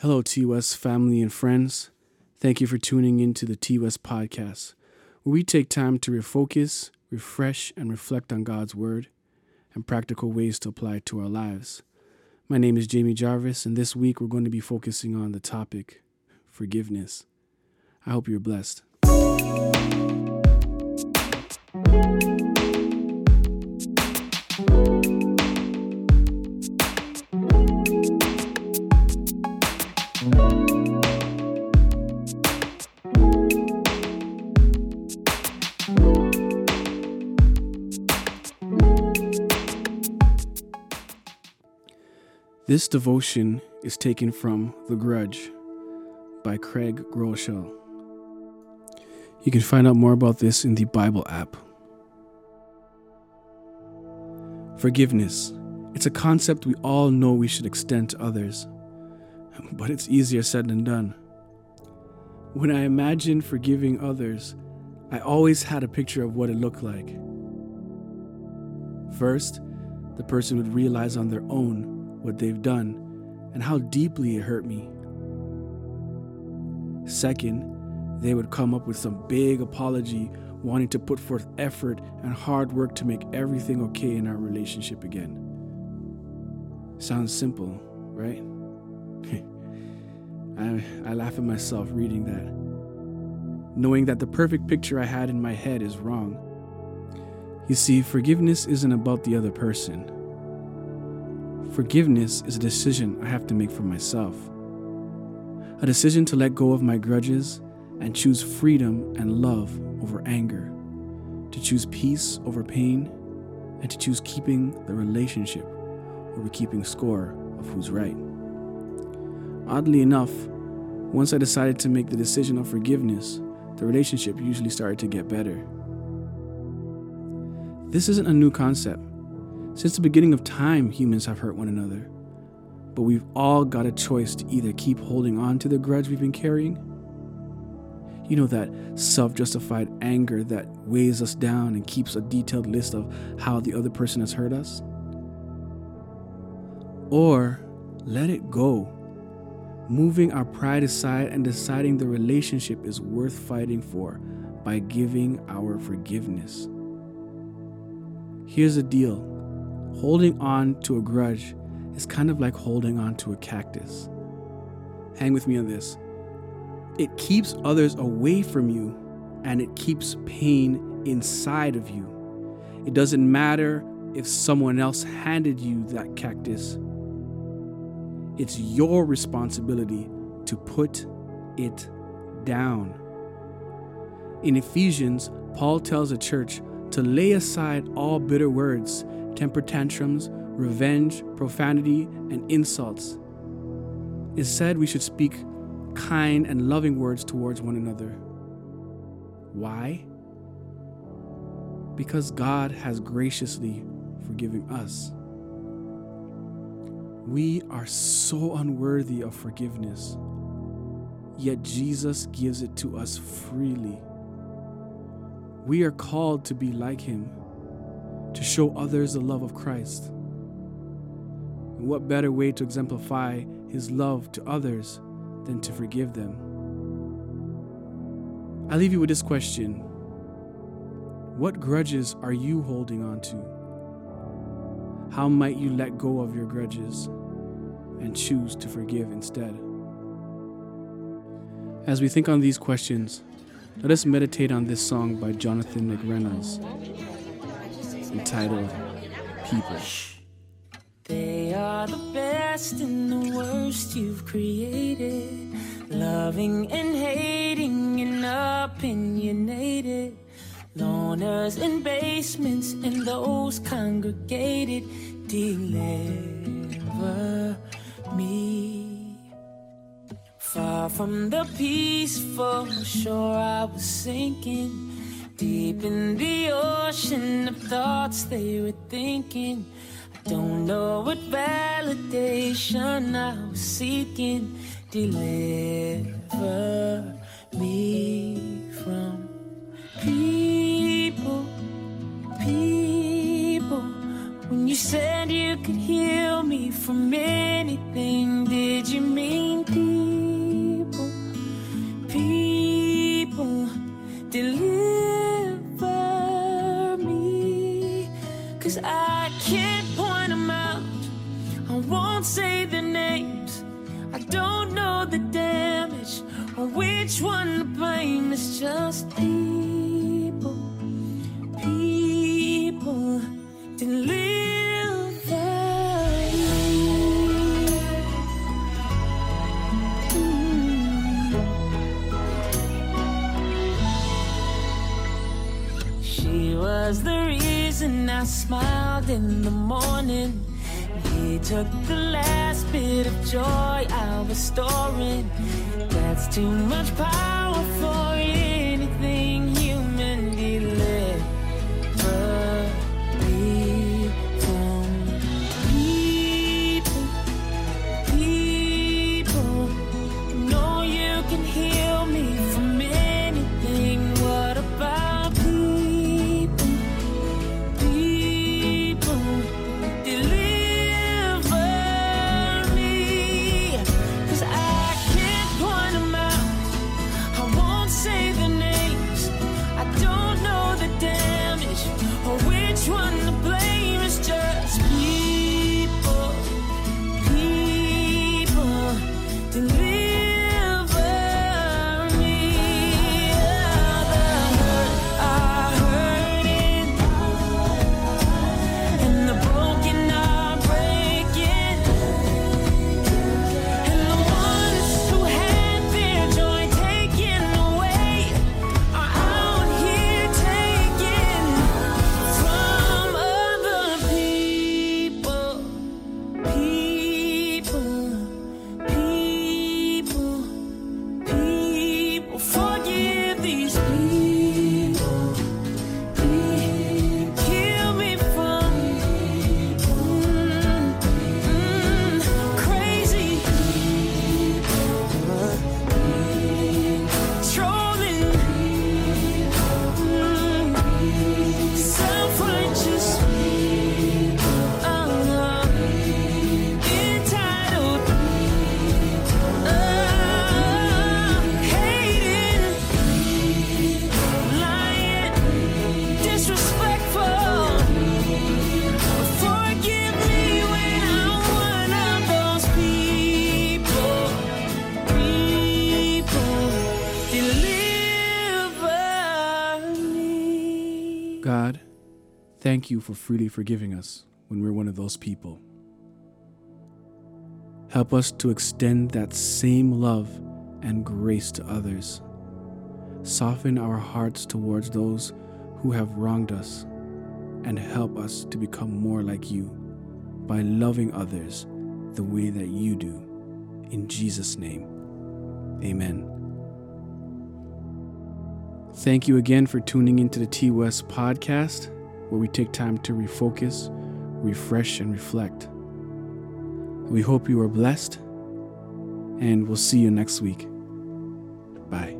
Hello, TOS family and friends. Thank you for tuning in to the TOS podcast, where we take time to refocus, refresh, and reflect on God's Word and practical ways to apply it to our lives. My name is Jamie Jarvis, and this week we're going to be focusing on the topic forgiveness. I hope you're blessed. This devotion is taken from The Grudge by Craig Groeschel. You can find out more about this in the Bible app. Forgiveness. It's a concept we all know we should extend to others, but it's easier said than done. When I imagine forgiving others, I always had a picture of what it looked like. First, the person would realize on their own what they've done and how deeply it hurt me. Second, they would come up with some big apology, wanting to put forth effort and hard work to make everything okay in our relationship again. Sounds simple, right? I, I laugh at myself reading that, knowing that the perfect picture I had in my head is wrong. You see, forgiveness isn't about the other person. Forgiveness is a decision I have to make for myself. A decision to let go of my grudges and choose freedom and love over anger, to choose peace over pain, and to choose keeping the relationship over keeping score of who's right. Oddly enough, once I decided to make the decision of forgiveness, the relationship usually started to get better. This isn't a new concept. Since the beginning of time, humans have hurt one another. But we've all got a choice to either keep holding on to the grudge we've been carrying. You know, that self justified anger that weighs us down and keeps a detailed list of how the other person has hurt us. Or let it go, moving our pride aside and deciding the relationship is worth fighting for by giving our forgiveness. Here's the deal Holding on to a grudge is kind of like holding on to a cactus. Hang with me on this. It keeps others away from you and it keeps pain inside of you. It doesn't matter if someone else handed you that cactus, it's your responsibility to put it down. In Ephesians, Paul tells the church to lay aside all bitter words temper tantrums, revenge, profanity, and insults. Instead, we should speak kind and loving words towards one another. Why? Because God has graciously forgiven us. We are so unworthy of forgiveness, yet Jesus gives it to us freely. We are called to be like Him to show others the love of Christ. And what better way to exemplify his love to others than to forgive them? I leave you with this question What grudges are you holding on to? How might you let go of your grudges and choose to forgive instead? As we think on these questions, let us meditate on this song by Jonathan McReynolds entitled People. They are the best and the worst you've created. Loving and hating and opinionated. Loners in basements and those congregated. Deliver me. Far from the peaceful shore I was sinking Deep in the ocean of thoughts they were thinking. I don't know what validation I was seeking. Deliver me from people, people. When you said you could heal me from anything, Cause I can't point them out. I won't say the names. I don't know the damage or which one to blame. It's just these. I smiled in the morning. He took the last bit of joy I was storing. That's too much power for anything God, thank you for freely forgiving us when we're one of those people. Help us to extend that same love and grace to others. Soften our hearts towards those who have wronged us and help us to become more like you by loving others the way that you do. In Jesus' name, amen. Thank you again for tuning into the TOS podcast, where we take time to refocus, refresh, and reflect. We hope you are blessed, and we'll see you next week. Bye.